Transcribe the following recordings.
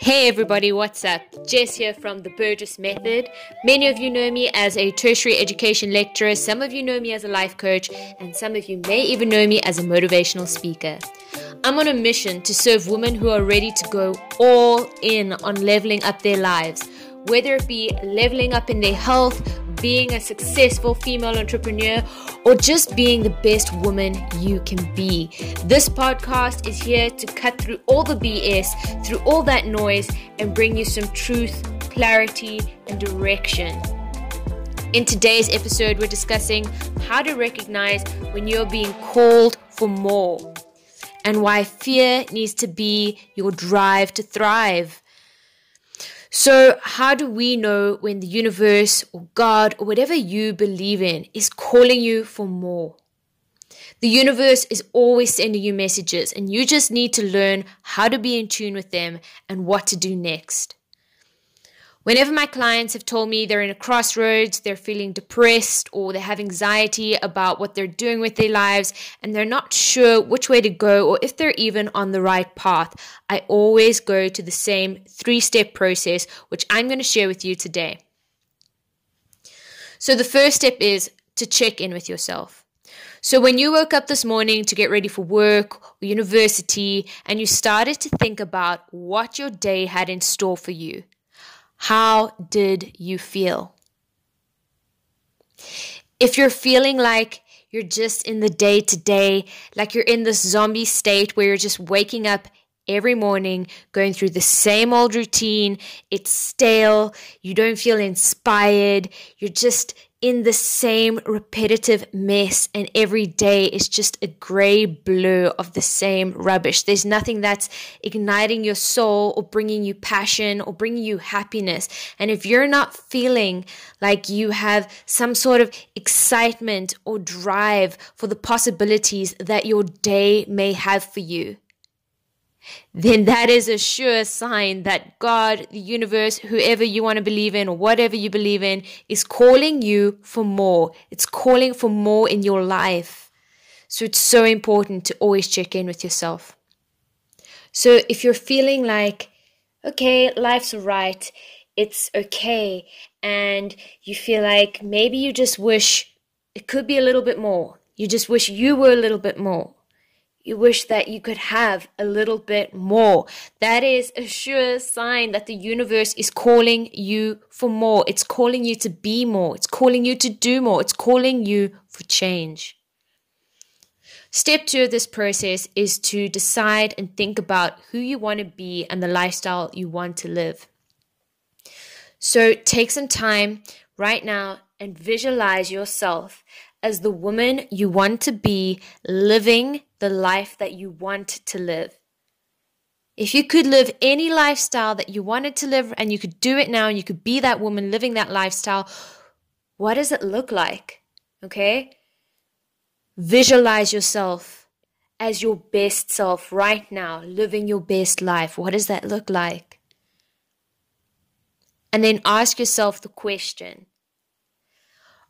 Hey everybody, what's up? Jess here from the Burgess Method. Many of you know me as a tertiary education lecturer, some of you know me as a life coach, and some of you may even know me as a motivational speaker. I'm on a mission to serve women who are ready to go all in on leveling up their lives, whether it be leveling up in their health, being a successful female entrepreneur, or just being the best woman you can be. This podcast is here to cut through all the BS, through all that noise, and bring you some truth, clarity, and direction. In today's episode, we're discussing how to recognize when you're being called for more and why fear needs to be your drive to thrive. So, how do we know when the universe or God or whatever you believe in is calling you for more? The universe is always sending you messages, and you just need to learn how to be in tune with them and what to do next. Whenever my clients have told me they're in a crossroads, they're feeling depressed, or they have anxiety about what they're doing with their lives, and they're not sure which way to go or if they're even on the right path, I always go to the same three step process, which I'm going to share with you today. So, the first step is to check in with yourself. So, when you woke up this morning to get ready for work or university, and you started to think about what your day had in store for you, how did you feel? If you're feeling like you're just in the day to day, like you're in this zombie state where you're just waking up every morning, going through the same old routine, it's stale, you don't feel inspired, you're just in the same repetitive mess, and every day is just a gray blur of the same rubbish. There's nothing that's igniting your soul or bringing you passion or bringing you happiness. And if you're not feeling like you have some sort of excitement or drive for the possibilities that your day may have for you, then that is a sure sign that God, the universe, whoever you want to believe in or whatever you believe in, is calling you for more. It's calling for more in your life. So it's so important to always check in with yourself. So if you're feeling like, okay, life's right, it's okay, and you feel like maybe you just wish it could be a little bit more, you just wish you were a little bit more you wish that you could have a little bit more. That is a sure sign that the universe is calling you for more. It's calling you to be more. It's calling you to do more. It's calling you for change. Step two of this process is to decide and think about who you want to be and the lifestyle you want to live. So take some time right now and visualize yourself as the woman you want to be living the life that you want to live. If you could live any lifestyle that you wanted to live and you could do it now and you could be that woman living that lifestyle, what does it look like? Okay? Visualize yourself as your best self right now, living your best life. What does that look like? And then ask yourself the question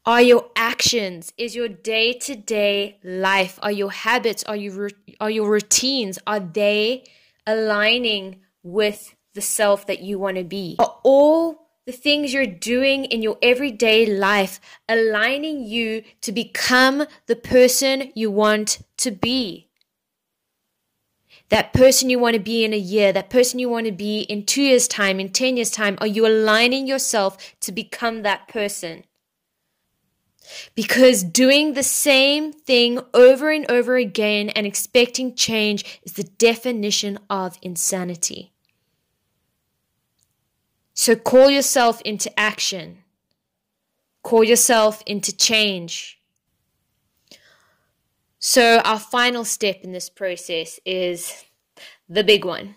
are your actions? Is your day to day life? Are your habits? Are your are your routines? Are they aligning with the self that you want to be? Are all the things you're doing in your everyday life aligning you to become the person you want to be? That person you want to be in a year, that person you want to be in two years' time, in 10 years' time, are you aligning yourself to become that person? Because doing the same thing over and over again and expecting change is the definition of insanity. So call yourself into action. Call yourself into change. So, our final step in this process is the big one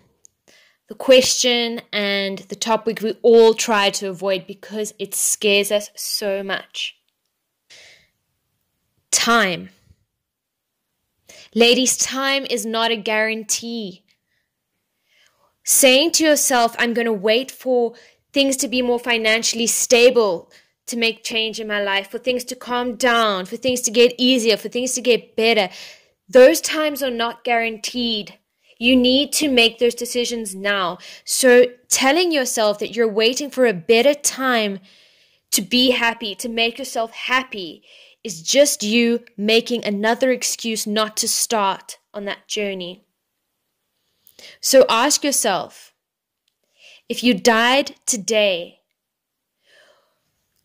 the question and the topic we all try to avoid because it scares us so much time. Ladies, time is not a guarantee. Saying to yourself, I'm going to wait for things to be more financially stable to make change in my life, for things to calm down, for things to get easier, for things to get better, those times are not guaranteed. You need to make those decisions now. So, telling yourself that you're waiting for a better time to be happy, to make yourself happy, is just you making another excuse not to start on that journey. So, ask yourself if you died today,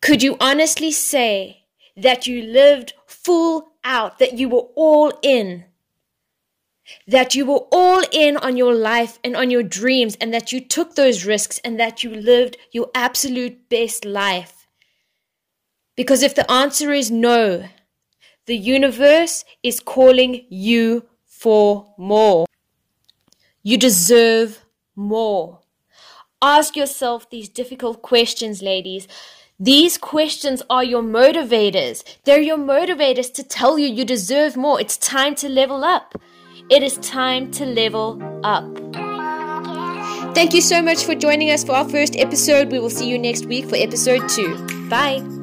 could you honestly say that you lived full out, that you were all in? That you were all in on your life and on your dreams, and that you took those risks and that you lived your absolute best life? Because if the answer is no, the universe is calling you for more. You deserve more. Ask yourself these difficult questions, ladies. These questions are your motivators. They're your motivators to tell you you deserve more. It's time to level up. It is time to level up. Thank you so much for joining us for our first episode. We will see you next week for episode two. Bye.